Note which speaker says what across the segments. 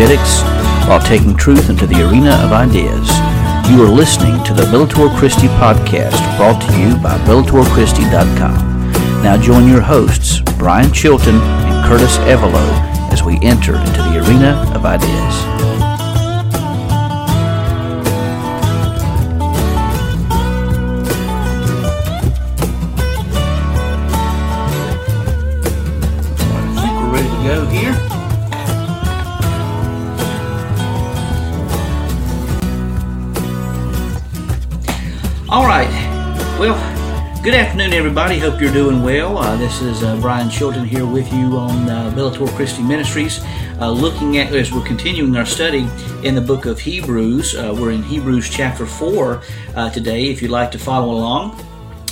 Speaker 1: apologetics while taking truth into the arena of ideas. You are listening to the Bellator Christi podcast brought to you by BellatorChristi.com. Now join your hosts, Brian Chilton and Curtis Evelo, as we enter into the arena of ideas. Good afternoon, everybody. Hope you're doing well. Uh, this is uh, Brian Chilton here with you on uh, Bellator Christi Ministries, uh, looking at as we're continuing our study in the book of Hebrews. Uh, we're in Hebrews chapter 4 uh, today, if you'd like to follow along.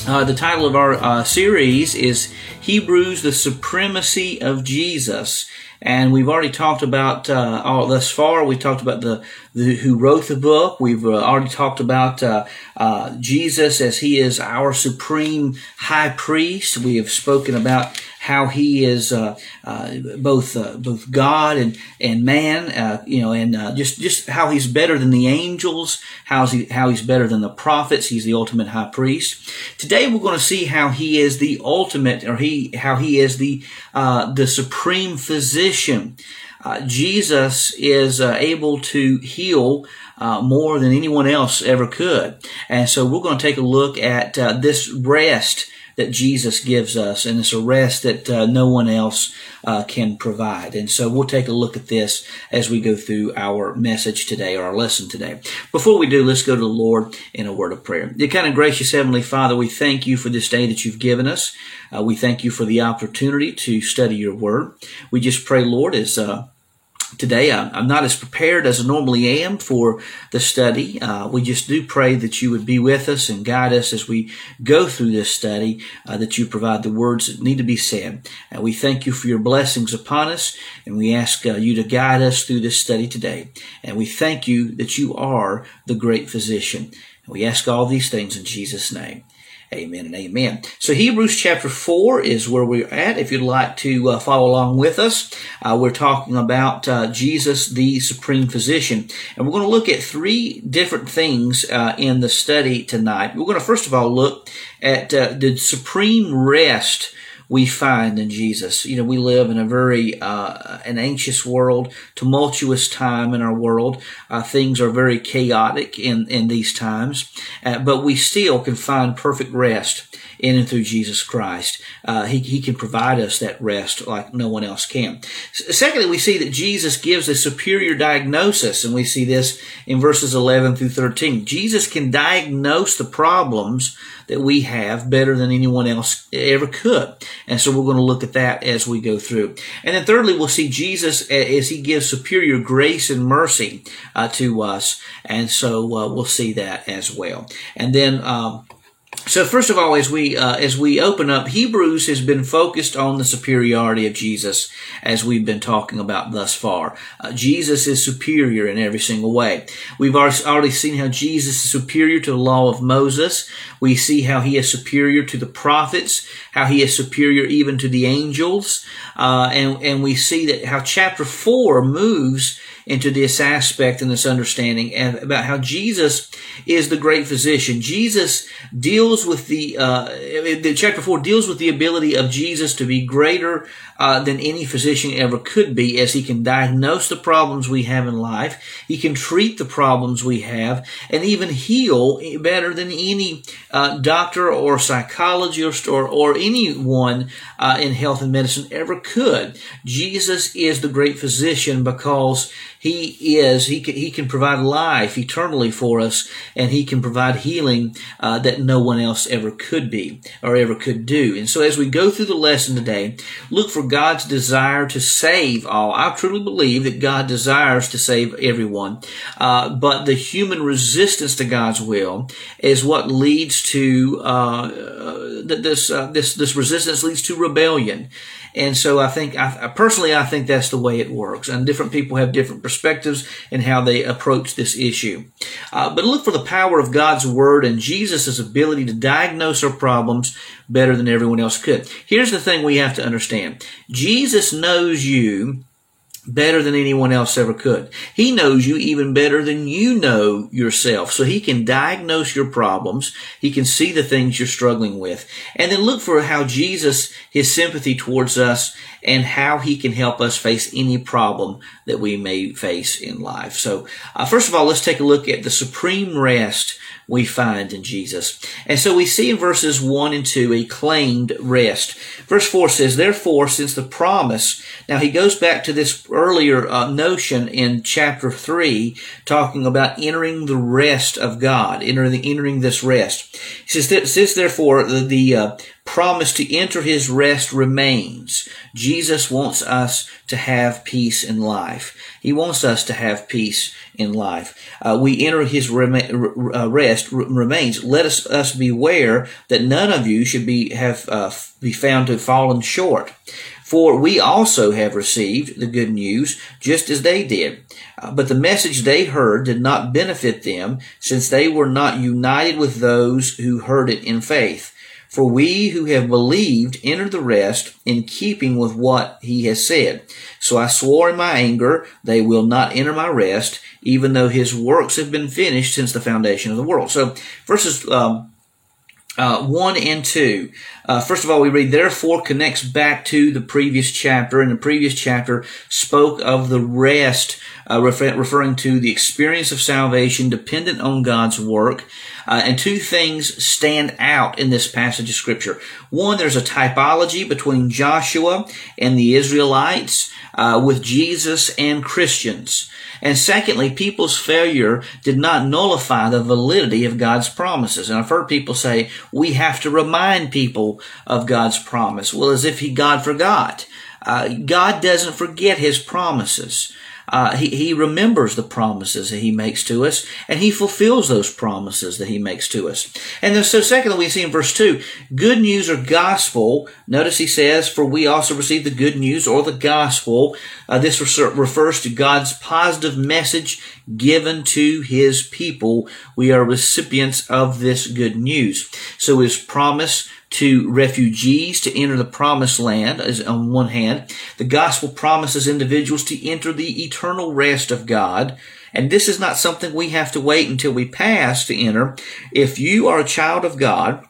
Speaker 1: the title of our series is Hebrews, the Supremacy of Jesus. And we've already talked about all thus far. We talked about the, the who wrote the book. We've uh, already talked about uh, uh, Jesus as he is our supreme high priest. We have spoken about how he is uh, uh, both uh, both God and and man, you know, and just just how he's better than the angels, how he how he's better than the prophets. He's the ultimate high priest. Today we're going to see how he is the ultimate, or he how he is the the supreme physician. Jesus is able to heal. Uh, more than anyone else ever could. And so we're going to take a look at uh, this rest that Jesus gives us, and it's a rest that uh, no one else uh, can provide. And so we'll take a look at this as we go through our message today or our lesson today. Before we do, let's go to the Lord in a word of prayer. Dear kind of gracious Heavenly Father, we thank you for this day that you've given us. Uh, we thank you for the opportunity to study your word. We just pray, Lord, as uh, today. I'm not as prepared as I normally am for the study. Uh, we just do pray that you would be with us and guide us as we go through this study, uh, that you provide the words that need to be said. And we thank you for your blessings upon us, and we ask uh, you to guide us through this study today. And we thank you that you are the great physician. And we ask all these things in Jesus' name. Amen and amen. So Hebrews chapter 4 is where we're at. If you'd like to uh, follow along with us, uh, we're talking about uh, Jesus, the supreme physician. And we're going to look at three different things uh, in the study tonight. We're going to first of all look at uh, the supreme rest we find in Jesus. You know, we live in a very uh, an anxious world, tumultuous time in our world. Uh, things are very chaotic in in these times, uh, but we still can find perfect rest in and through Jesus Christ. Uh, he, he can provide us that rest like no one else can. Secondly, we see that Jesus gives a superior diagnosis, and we see this in verses 11 through 13. Jesus can diagnose the problems that we have better than anyone else ever could. And so we're going to look at that as we go through. And then thirdly, we'll see Jesus as he gives superior grace and mercy uh, to us. And so uh, we'll see that as well. And then, um, so first of all, as we uh, as we open up, Hebrews has been focused on the superiority of Jesus, as we've been talking about thus far. Uh, Jesus is superior in every single way. We've already seen how Jesus is superior to the law of Moses. We see how he is superior to the prophets, how he is superior even to the angels, uh, and and we see that how chapter four moves into this aspect and this understanding and about how Jesus is the great physician. Jesus deals with the, uh, the chapter four deals with the ability of Jesus to be greater uh, than any physician ever could be as he can diagnose the problems we have in life. He can treat the problems we have and even heal better than any uh, doctor or psychologist or, or anyone uh, in health and medicine ever could. Jesus is the great physician because he is, he can, he can provide life eternally for us and he can provide healing uh, that no one else ever could be or ever could do. And so as we go through the lesson today, look for God's desire to save all. I truly believe that God desires to save everyone. Uh, but the human resistance to God's will is what leads to, uh, this, uh, this, this resistance leads to rebellion. And so I think, I, personally, I think that's the way it works. And different people have different perspectives in how they approach this issue. Uh, but look for the power of God's Word and Jesus' ability to diagnose our problems better than everyone else could. Here's the thing we have to understand. Jesus knows you better than anyone else ever could. He knows you even better than you know yourself. So he can diagnose your problems. He can see the things you're struggling with. And then look for how Jesus, his sympathy towards us and how he can help us face any problem that we may face in life. So, uh, first of all, let's take a look at the supreme rest we find in Jesus. And so we see in verses 1 and 2 a claimed rest. Verse 4 says, Therefore, since the promise, now he goes back to this earlier uh, notion in chapter 3, talking about entering the rest of God, entering, entering this rest. He says, since therefore the, the uh, promise to enter his rest remains. Jesus wants us to have peace in life. He wants us to have peace in life. Uh, we enter his rem- uh, rest remains. Let us, us beware that none of you should be have uh, be found to have fallen short. For we also have received the good news just as they did. Uh, but the message they heard did not benefit them since they were not united with those who heard it in faith. For we who have believed enter the rest in keeping with what he has said. So I swore in my anger, they will not enter my rest, even though his works have been finished since the foundation of the world. So verses um, uh, 1 and 2. Uh, first of all, we read, therefore connects back to the previous chapter, and the previous chapter spoke of the rest, uh, refer- referring to the experience of salvation dependent on God's work. Uh, and two things stand out in this passage of scripture. One, there's a typology between Joshua and the Israelites, uh, with Jesus and Christians. And secondly, people's failure did not nullify the validity of God's promises. And I've heard people say, we have to remind people of God's promise. Well, as if he, God forgot. Uh, God doesn't forget his promises. Uh, he, he remembers the promises that he makes to us, and he fulfills those promises that he makes to us. And then, so secondly, we see in verse 2, good news or gospel. Notice he says, for we also receive the good news or the gospel. Uh, this refers to God's positive message given to his people. We are recipients of this good news. So his promise to refugees to enter the promised land is on one hand. The gospel promises individuals to enter the eternal rest of God. And this is not something we have to wait until we pass to enter. If you are a child of God,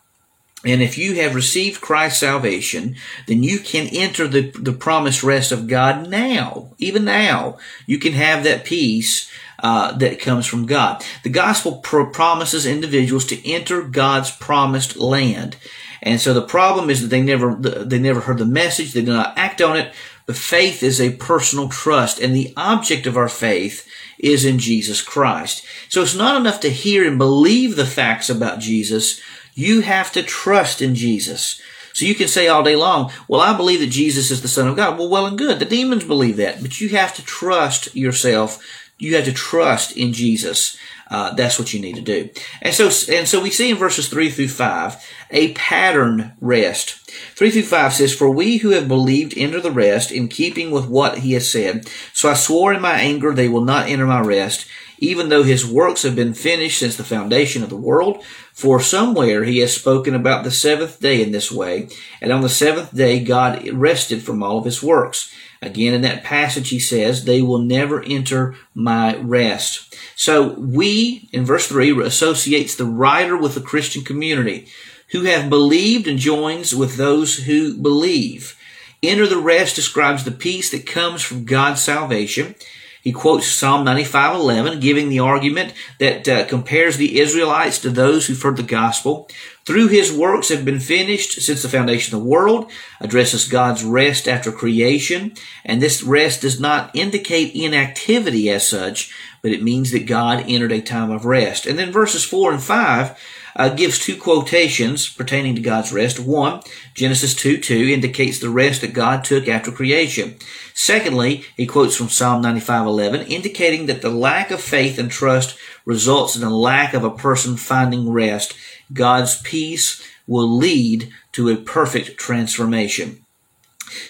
Speaker 1: and if you have received Christ's salvation, then you can enter the, the promised rest of God now. Even now, you can have that peace uh, that comes from God. The gospel pro- promises individuals to enter God's promised land. And so the problem is that they never, they never heard the message. They did not act on it. The faith is a personal trust and the object of our faith is in Jesus Christ. So it's not enough to hear and believe the facts about Jesus. You have to trust in Jesus. So you can say all day long, well, I believe that Jesus is the Son of God. Well, well and good. The demons believe that, but you have to trust yourself. You have to trust in Jesus. Uh, that's what you need to do. And so, and so we see in verses three through five a pattern rest. Three through five says, "For we who have believed enter the rest, in keeping with what he has said. So I swore in my anger, they will not enter my rest." Even though his works have been finished since the foundation of the world, for somewhere he has spoken about the seventh day in this way, and on the seventh day God rested from all of his works. Again, in that passage, he says, they will never enter my rest. So we, in verse 3, associates the writer with the Christian community who have believed and joins with those who believe. Enter the rest describes the peace that comes from God's salvation. He quotes Psalm 95:11, giving the argument that uh, compares the Israelites to those who've heard the gospel. Through his works have been finished since the foundation of the world, addresses God's rest after creation, and this rest does not indicate inactivity as such, but it means that God entered a time of rest. And then verses 4 and 5 uh, gives two quotations pertaining to God's rest. One, Genesis 2 2 indicates the rest that God took after creation. Secondly, he quotes from Psalm 95 11, indicating that the lack of faith and trust results in a lack of a person finding rest. God's peace will lead to a perfect transformation.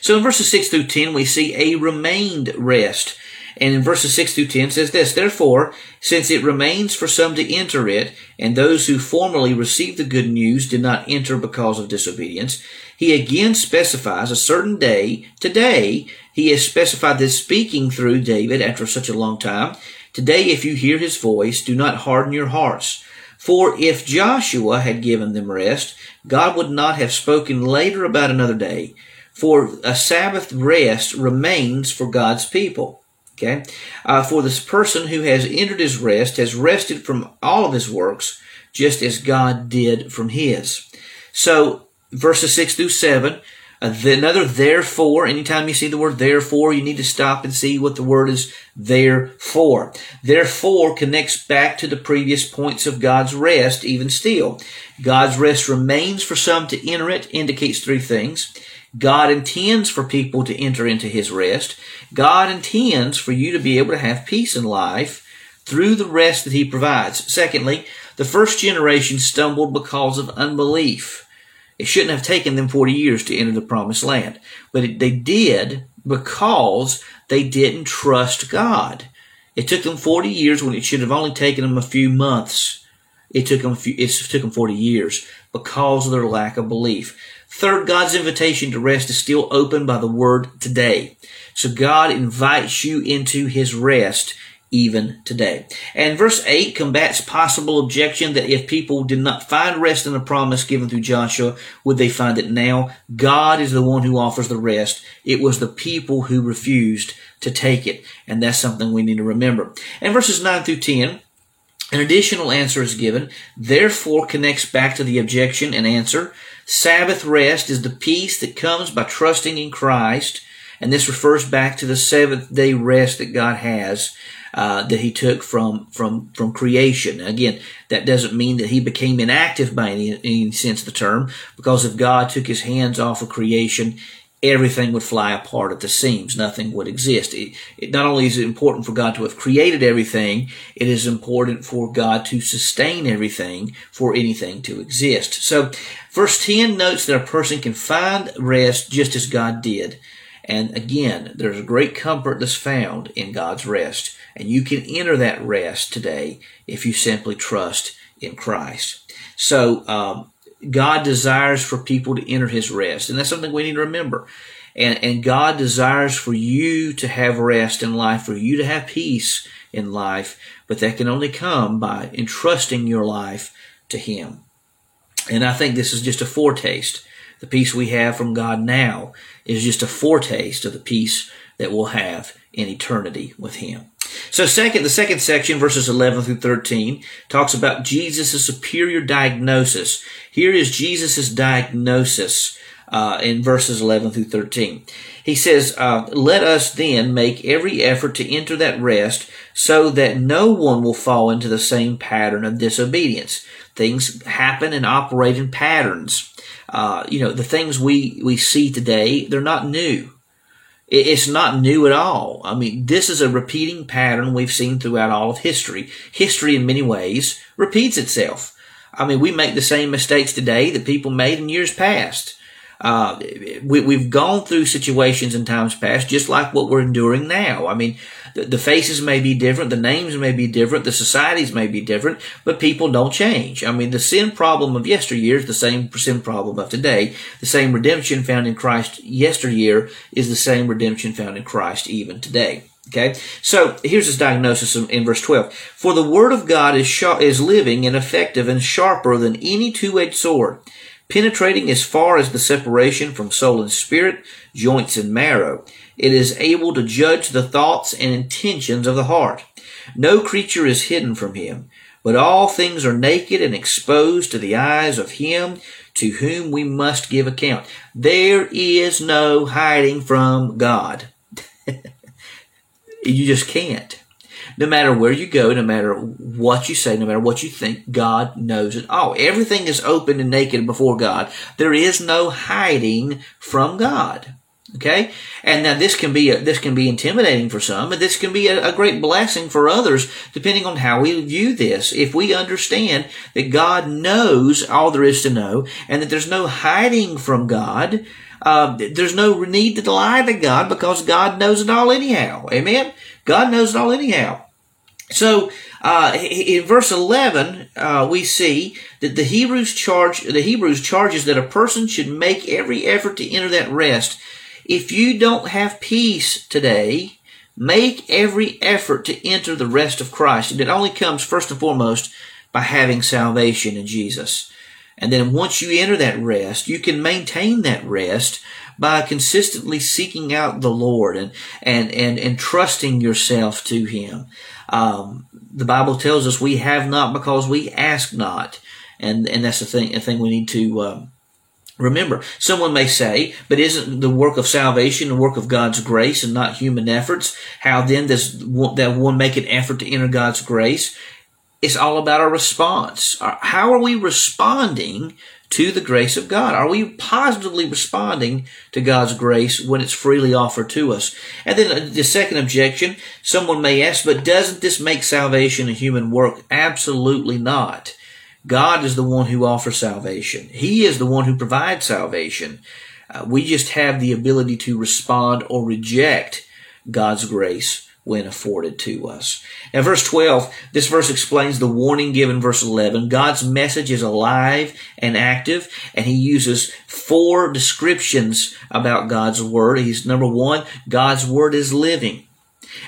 Speaker 1: So in verses 6 through 10, we see a remained rest. And in verses 6 through 10 says this, Therefore, since it remains for some to enter it, and those who formerly received the good news did not enter because of disobedience, he again specifies a certain day. Today, he has specified this speaking through David after such a long time. Today, if you hear his voice, do not harden your hearts. For if Joshua had given them rest, God would not have spoken later about another day. For a Sabbath rest remains for God's people. Okay? Uh, for this person who has entered his rest has rested from all of his works, just as God did from his. So, verses 6 through 7, uh, another therefore, anytime you see the word therefore, you need to stop and see what the word is there for. Therefore connects back to the previous points of God's rest, even still. God's rest remains for some to enter it, indicates three things. God intends for people to enter into his rest. God intends for you to be able to have peace in life through the rest that he provides. Secondly, the first generation stumbled because of unbelief. It shouldn't have taken them 40 years to enter the promised land, but it, they did because they didn't trust God. It took them 40 years when it should have only taken them a few months. It took them, it took them 40 years because of their lack of belief. Third, God's invitation to rest is still open by the word today. So God invites you into his rest even today. And verse 8 combats possible objection that if people did not find rest in the promise given through Joshua, would they find it now? God is the one who offers the rest. It was the people who refused to take it. And that's something we need to remember. And verses 9 through 10, an additional answer is given, therefore connects back to the objection and answer. Sabbath rest is the peace that comes by trusting in Christ, and this refers back to the seventh day rest that God has. Uh, that he took from from from creation. Again, that doesn't mean that he became inactive by any, any sense of the term, because if God took his hands off of creation, everything would fly apart at the seams. Nothing would exist. It, it, not only is it important for God to have created everything, it is important for God to sustain everything for anything to exist. So, verse 10 notes that a person can find rest just as God did. And again, there's a great comfort that's found in God's rest. And you can enter that rest today if you simply trust in Christ. So, um, God desires for people to enter his rest. And that's something we need to remember. And, and God desires for you to have rest in life, for you to have peace in life, but that can only come by entrusting your life to him. And I think this is just a foretaste. The peace we have from God now is just a foretaste of the peace that we'll have in eternity with him. So second, the second section, verses 11 through 13, talks about Jesus' superior diagnosis. Here is Jesus' diagnosis uh, in verses 11 through 13. He says, uh, Let us then make every effort to enter that rest so that no one will fall into the same pattern of disobedience. Things happen and operate in patterns. Uh, you know, the things we, we see today, they're not new. It's not new at all. I mean, this is a repeating pattern we've seen throughout all of history. History, in many ways, repeats itself. I mean, we make the same mistakes today that people made in years past. Uh, we, have gone through situations in times past, just like what we're enduring now. I mean, the, the, faces may be different, the names may be different, the societies may be different, but people don't change. I mean, the sin problem of yesteryear is the same sin problem of today. The same redemption found in Christ yesteryear is the same redemption found in Christ even today. Okay, so here's his diagnosis in, verse 12. For the word of God is, is living and effective and sharper than any two-edged sword, penetrating as far as the separation from soul and spirit, joints and marrow. It is able to judge the thoughts and intentions of the heart. No creature is hidden from him, but all things are naked and exposed to the eyes of him to whom we must give account. There is no hiding from God. you just can't. No matter where you go, no matter what you say, no matter what you think, God knows it all. Everything is open and naked before God. There is no hiding from God. Okay, and now this can be a, this can be intimidating for some, but this can be a, a, great blessing for others, depending on how we view this. If we understand that God knows all there is to know, and that there's no hiding from God, uh, there's no need to lie to God because God knows it all anyhow. Amen? God knows it all anyhow. So, uh, in verse 11, uh, we see that the Hebrews charge, the Hebrews charges that a person should make every effort to enter that rest. If you don't have peace today, make every effort to enter the rest of Christ. And it only comes first and foremost by having salvation in Jesus. And then once you enter that rest, you can maintain that rest by consistently seeking out the Lord and, and, and, and trusting yourself to Him. Um, the Bible tells us we have not because we ask not. And, and that's the thing, a thing we need to, um, Remember, someone may say, but isn't the work of salvation the work of God's grace and not human efforts? How then does that one make an effort to enter God's grace? It's all about our response. How are we responding to the grace of God? Are we positively responding to God's grace when it's freely offered to us? And then uh, the second objection, someone may ask, but doesn't this make salvation a human work? Absolutely not. God is the one who offers salvation. He is the one who provides salvation. Uh, we just have the ability to respond or reject God's grace when afforded to us. Now, verse 12, this verse explains the warning given verse 11. God's message is alive and active, and he uses four descriptions about God's word. He's number one, God's word is living.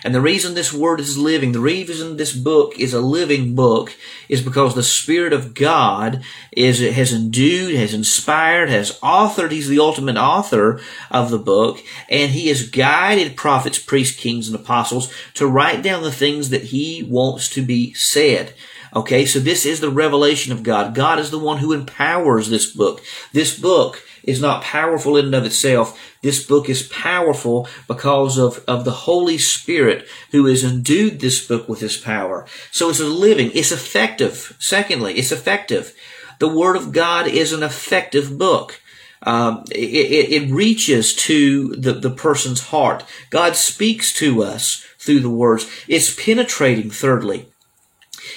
Speaker 1: And the reason this word is living, the reason this book is a living book, is because the Spirit of God is has endued, has inspired, has authored. He's the ultimate author of the book, and he has guided prophets, priests, kings, and apostles to write down the things that he wants to be said. Okay, so this is the revelation of God. God is the one who empowers this book. This book is not powerful in and of itself. This book is powerful because of, of the Holy Spirit who has endued this book with his power. So it's a living, it's effective. Secondly, it's effective. The Word of God is an effective book. Um, it, it, it reaches to the, the person's heart. God speaks to us through the words. It's penetrating, thirdly.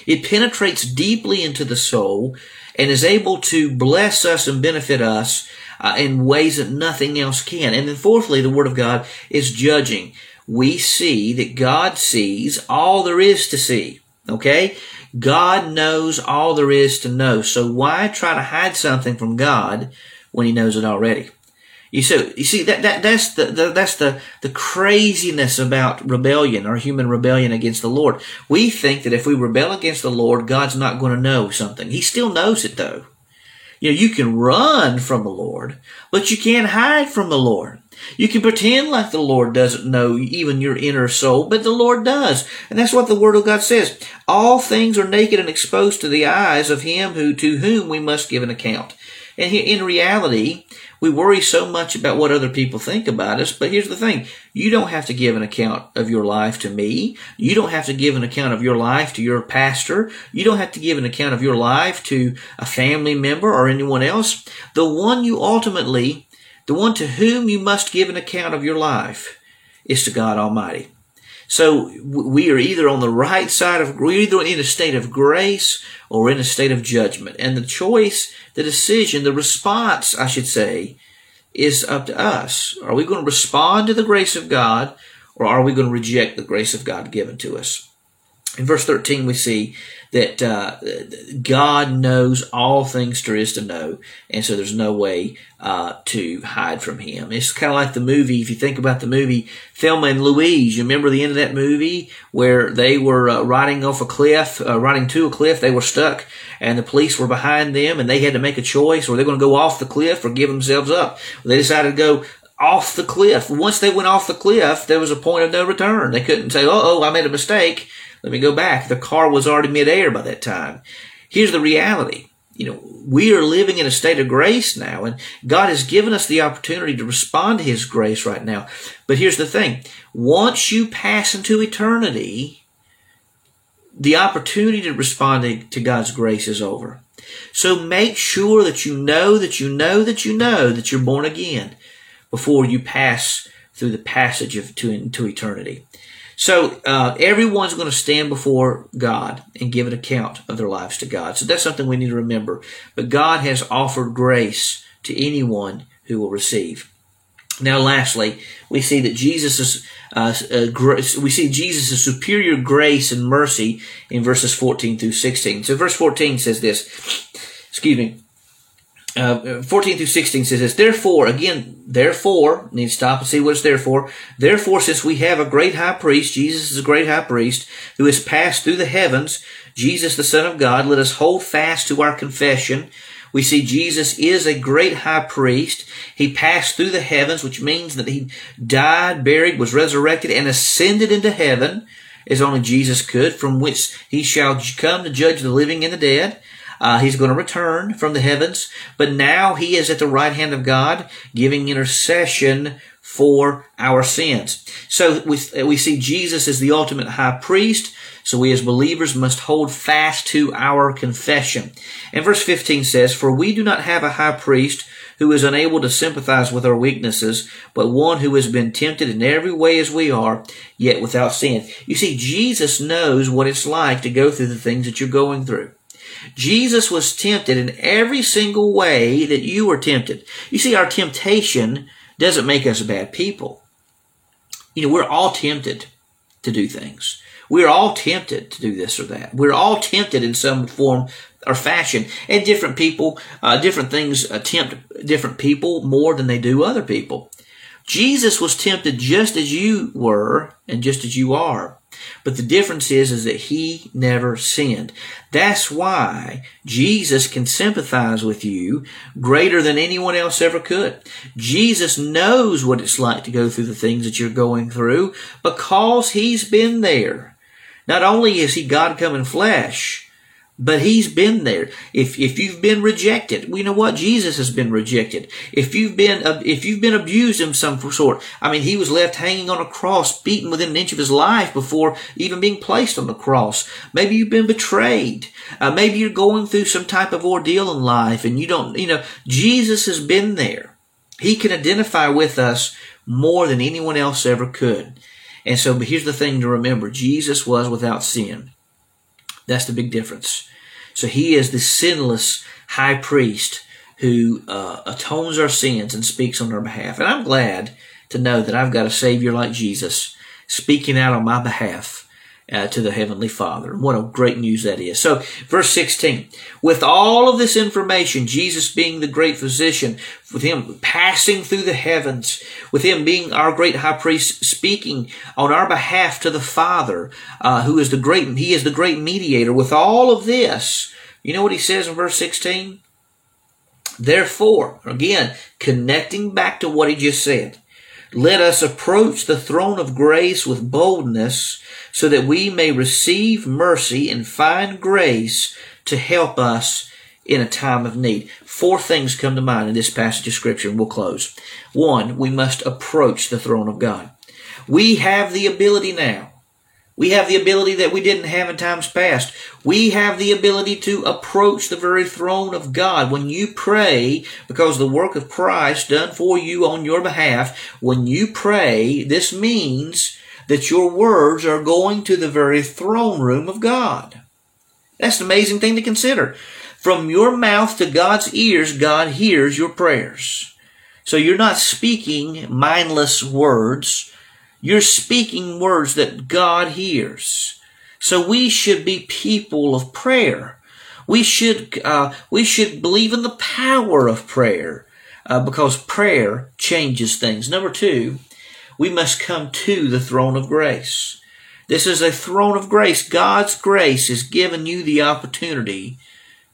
Speaker 1: It penetrates deeply into the soul and is able to bless us and benefit us uh, in ways that nothing else can. And then fourthly, the Word of God is judging. We see that God sees all there is to see. Okay? God knows all there is to know. So why try to hide something from God when He knows it already? You so you see that, that that's the, the that's the the craziness about rebellion or human rebellion against the Lord. We think that if we rebel against the Lord, God's not going to know something. He still knows it though. You know, you can run from the Lord, but you can't hide from the Lord. You can pretend like the Lord doesn't know even your inner soul, but the Lord does. And that's what the Word of God says. All things are naked and exposed to the eyes of him who, to whom we must give an account. And in reality, we worry so much about what other people think about us, but here's the thing. You don't have to give an account of your life to me. You don't have to give an account of your life to your pastor. You don't have to give an account of your life to a family member or anyone else. The one you ultimately, the one to whom you must give an account of your life is to God Almighty. So we are either on the right side of, we're either in a state of grace or in a state of judgment. And the choice, the decision, the response, I should say, is up to us. Are we going to respond to the grace of God or are we going to reject the grace of God given to us? In verse 13, we see that uh, God knows all things there is to know, and so there's no way uh, to hide from Him. It's kind of like the movie. If you think about the movie Thelma and Louise, you remember the end of that movie where they were uh, riding off a cliff, uh, riding to a cliff. They were stuck, and the police were behind them, and they had to make a choice: were they going to go off the cliff or give themselves up? They decided to go off the cliff. Once they went off the cliff, there was a point of no return. They couldn't say, "Oh, "Oh, I made a mistake." Let me go back. The car was already midair by that time. Here's the reality. You know, we are living in a state of grace now, and God has given us the opportunity to respond to His grace right now. But here's the thing. Once you pass into eternity, the opportunity to respond to God's grace is over. So make sure that you know that you know that you know that you're born again before you pass through the passage of to, into eternity. So uh, everyone's going to stand before God and give an account of their lives to God. So that's something we need to remember. But God has offered grace to anyone who will receive. Now, lastly, we see that Jesus is uh, uh, we see Jesus' superior grace and mercy in verses 14 through 16. So, verse 14 says this. Excuse me. Uh, 14 through 16 says this, Therefore, again, therefore, need to stop and see what it's there for. Therefore, since we have a great high priest, Jesus is a great high priest, who has passed through the heavens, Jesus the Son of God, let us hold fast to our confession. We see Jesus is a great high priest. He passed through the heavens, which means that he died, buried, was resurrected, and ascended into heaven, as only Jesus could, from which he shall come to judge the living and the dead. Uh, he's going to return from the heavens, but now he is at the right hand of God, giving intercession for our sins. So we, we see Jesus as the ultimate high priest. So we as believers must hold fast to our confession. And verse 15 says, For we do not have a high priest who is unable to sympathize with our weaknesses, but one who has been tempted in every way as we are, yet without sin. You see, Jesus knows what it's like to go through the things that you're going through. Jesus was tempted in every single way that you were tempted. You see, our temptation doesn't make us bad people. You know, we're all tempted to do things. We're all tempted to do this or that. We're all tempted in some form or fashion. And different people, uh, different things tempt different people more than they do other people. Jesus was tempted just as you were and just as you are. But the difference is, is that he never sinned. That's why Jesus can sympathize with you greater than anyone else ever could. Jesus knows what it's like to go through the things that you're going through because he's been there. Not only is he God come in flesh, but he's been there. If if you've been rejected, we know what Jesus has been rejected. If you've been if you've been abused in some sort, I mean, he was left hanging on a cross, beaten within an inch of his life before even being placed on the cross. Maybe you've been betrayed. Uh, maybe you're going through some type of ordeal in life, and you don't. You know, Jesus has been there. He can identify with us more than anyone else ever could. And so, but here's the thing to remember: Jesus was without sin. That's the big difference. So he is the sinless high priest who uh, atones our sins and speaks on our behalf. And I'm glad to know that I've got a Savior like Jesus speaking out on my behalf uh, to the Heavenly Father. And What a great news that is. So, verse 16. With all of this information, Jesus being the great physician, with him passing through the heavens, with him being our great high priest, speaking on our behalf to the Father, uh, who is the great, he is the great mediator. With all of this, you know what he says in verse 16? Therefore, again, connecting back to what he just said, let us approach the throne of grace with boldness so that we may receive mercy and find grace to help us in a time of need. Four things come to mind in this passage of scripture and we'll close. One, we must approach the throne of God. We have the ability now. We have the ability that we didn't have in times past. We have the ability to approach the very throne of God. When you pray, because the work of Christ done for you on your behalf, when you pray, this means that your words are going to the very throne room of God. That's an amazing thing to consider. From your mouth to God's ears, God hears your prayers. So you're not speaking mindless words. You're speaking words that God hears. So we should be people of prayer. We should, uh, we should believe in the power of prayer uh, because prayer changes things. Number two, we must come to the throne of grace. This is a throne of grace. God's grace has given you the opportunity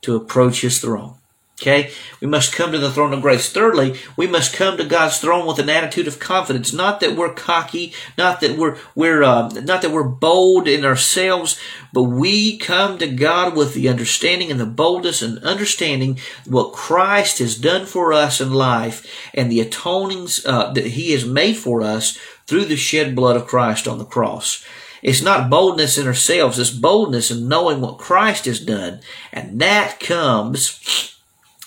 Speaker 1: to approach His throne. Okay? We must come to the throne of grace. Thirdly, we must come to God's throne with an attitude of confidence. Not that we're cocky, not that we're, we're, uh, not that we're bold in ourselves, but we come to God with the understanding and the boldness and understanding what Christ has done for us in life and the atonings, uh, that He has made for us through the shed blood of Christ on the cross. It's not boldness in ourselves, it's boldness in knowing what Christ has done. And that comes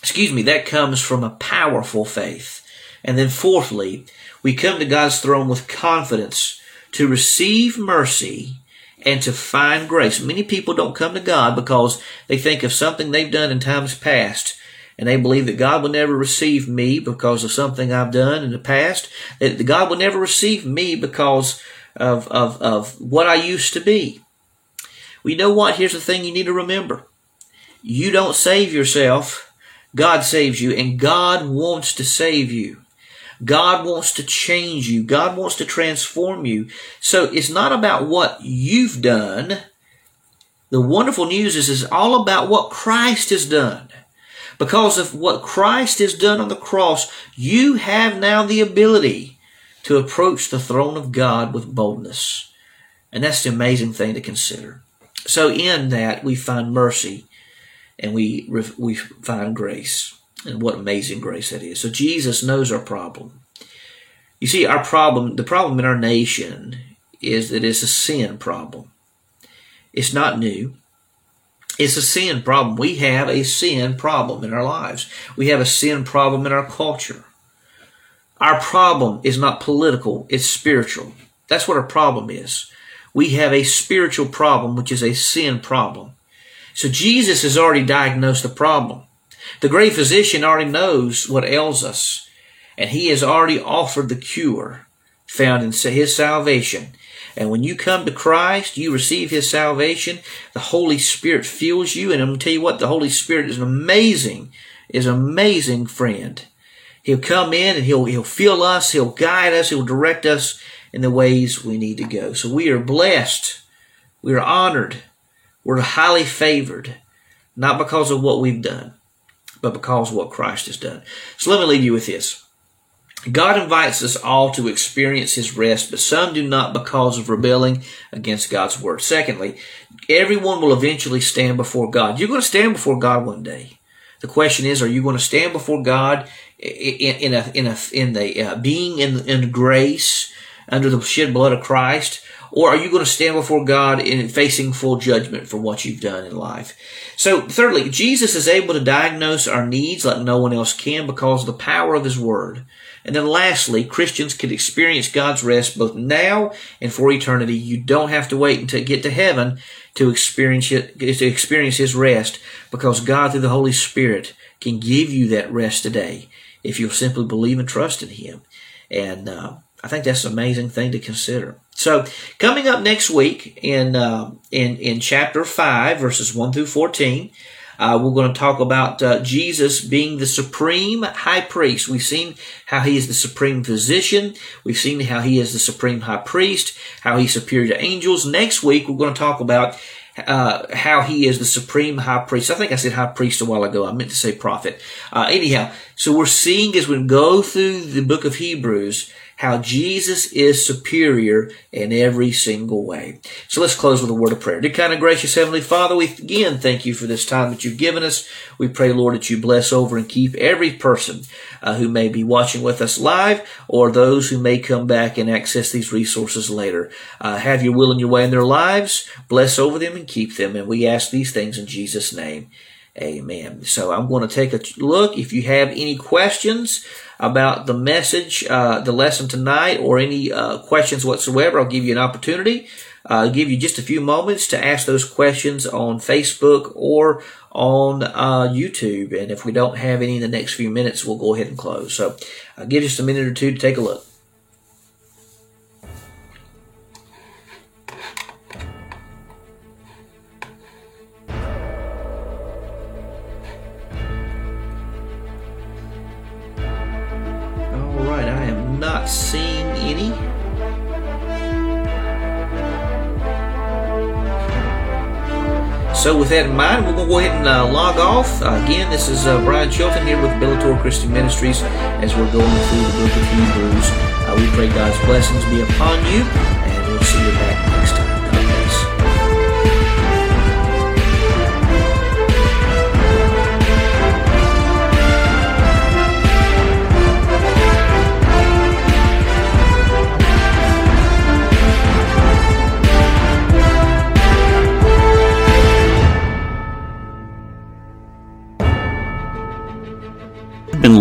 Speaker 1: excuse me, that comes from a powerful faith. And then fourthly, we come to God's throne with confidence to receive mercy and to find grace. Many people don't come to God because they think of something they've done in times past and they believe that God will never receive me because of something I've done in the past, that God will never receive me because of, of, of what I used to be. Well, you know what? Here's the thing you need to remember. You don't save yourself. God saves you, and God wants to save you. God wants to change you. God wants to transform you. So it's not about what you've done. The wonderful news is it's all about what Christ has done. Because of what Christ has done on the cross, you have now the ability to approach the throne of God with boldness. And that's the amazing thing to consider. So in that we find mercy and we we find grace. And what amazing grace that is. So Jesus knows our problem. You see, our problem, the problem in our nation is that it's a sin problem. It's not new. It's a sin problem. We have a sin problem in our lives. We have a sin problem in our culture. Our problem is not political, it's spiritual. That's what our problem is. We have a spiritual problem, which is a sin problem. So Jesus has already diagnosed the problem. The great physician already knows what ails us, and he has already offered the cure found in his salvation. And when you come to Christ, you receive His salvation. The Holy Spirit fills you. And I'm going to tell you what, the Holy Spirit is an amazing, is an amazing friend. He'll come in and He'll, He'll fill us. He'll guide us. He'll direct us in the ways we need to go. So we are blessed. We are honored. We're highly favored, not because of what we've done, but because of what Christ has done. So let me leave you with this. God invites us all to experience His rest, but some do not because of rebelling against God's word. Secondly, everyone will eventually stand before God. You're going to stand before God one day. The question is, are you going to stand before God in, a in a in the uh, being in in grace under the shed blood of Christ, or are you going to stand before God in facing full judgment for what you've done in life? So, thirdly, Jesus is able to diagnose our needs like no one else can because of the power of His Word. And then lastly, Christians can experience God's rest both now and for eternity. You don't have to wait until you get to heaven to experience it, to experience His rest because God through the Holy Spirit can give you that rest today if you'll simply believe and trust in Him. And uh, I think that's an amazing thing to consider. So, coming up next week in uh, in in chapter five, verses one through fourteen, uh, we're going to talk about uh, Jesus being the supreme high priest. We've seen how he is the supreme physician. We've seen how he is the supreme high priest, how he's superior to angels. Next week, we're going to talk about uh, how he is the supreme high priest. I think I said high priest a while ago. I meant to say prophet. Uh, anyhow, so we're seeing as we go through the book of Hebrews how Jesus is superior in every single way. So let's close with a word of prayer. Dear kind of gracious Heavenly Father, we again thank you for this time that you've given us. We pray, Lord, that you bless over and keep every person uh, who may be watching with us live or those who may come back and access these resources later. Uh, have your will and your way in their lives. Bless over them and keep them. And we ask these things in Jesus' name. Amen. So I'm going to take a look. If you have any questions, about the message, uh, the lesson tonight, or any uh, questions whatsoever, I'll give you an opportunity. Uh, give you just a few moments to ask those questions on Facebook or on uh, YouTube. And if we don't have any in the next few minutes, we'll go ahead and close. So I'll give you just a minute or two to take a look. Seeing any. So with that in mind, we're going to go ahead and uh, log off. Uh, again, this is uh, Brian Chilton here with Bellator Christi Ministries as we're going through the book of Hebrews. Uh, we pray God's blessings be upon you, and we'll see you back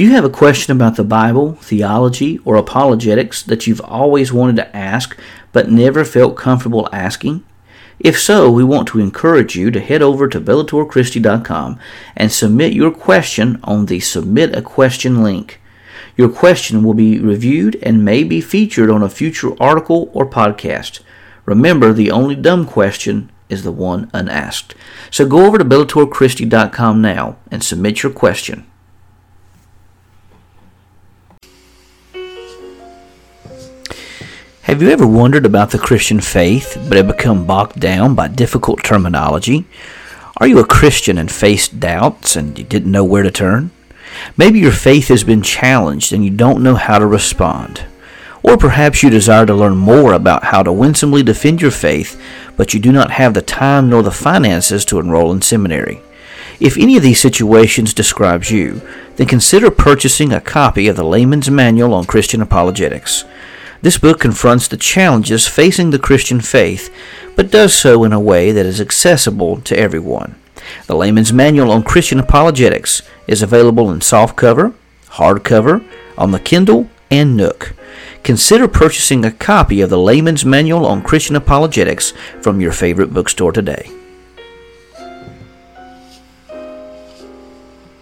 Speaker 1: Do you have a question about the Bible, theology, or apologetics that you've always wanted to ask but never felt comfortable asking? If so, we want to encourage you to head over to BellatorChristi.com and submit your question on the Submit a Question link. Your question will be reviewed and may be featured on a future article or podcast. Remember, the only dumb question is the one unasked. So go over to BellatorChristi.com now and submit your question. Have you ever wondered about the Christian faith but have become bogged down by difficult terminology? Are you a Christian and faced doubts and you didn't know where to turn? Maybe your faith has been challenged and you don't know how to respond. Or perhaps you desire to learn more about how to winsomely defend your faith, but you do not have the time nor the finances to enroll in seminary. If any of these situations describes you, then consider purchasing a copy of the Layman's Manual on Christian Apologetics. This book confronts the challenges facing the Christian faith, but does so in a way that is accessible to everyone. The Layman's Manual on Christian Apologetics is available in softcover, hardcover, on the Kindle, and Nook. Consider purchasing a copy of the Layman's Manual on Christian Apologetics from your favorite bookstore today.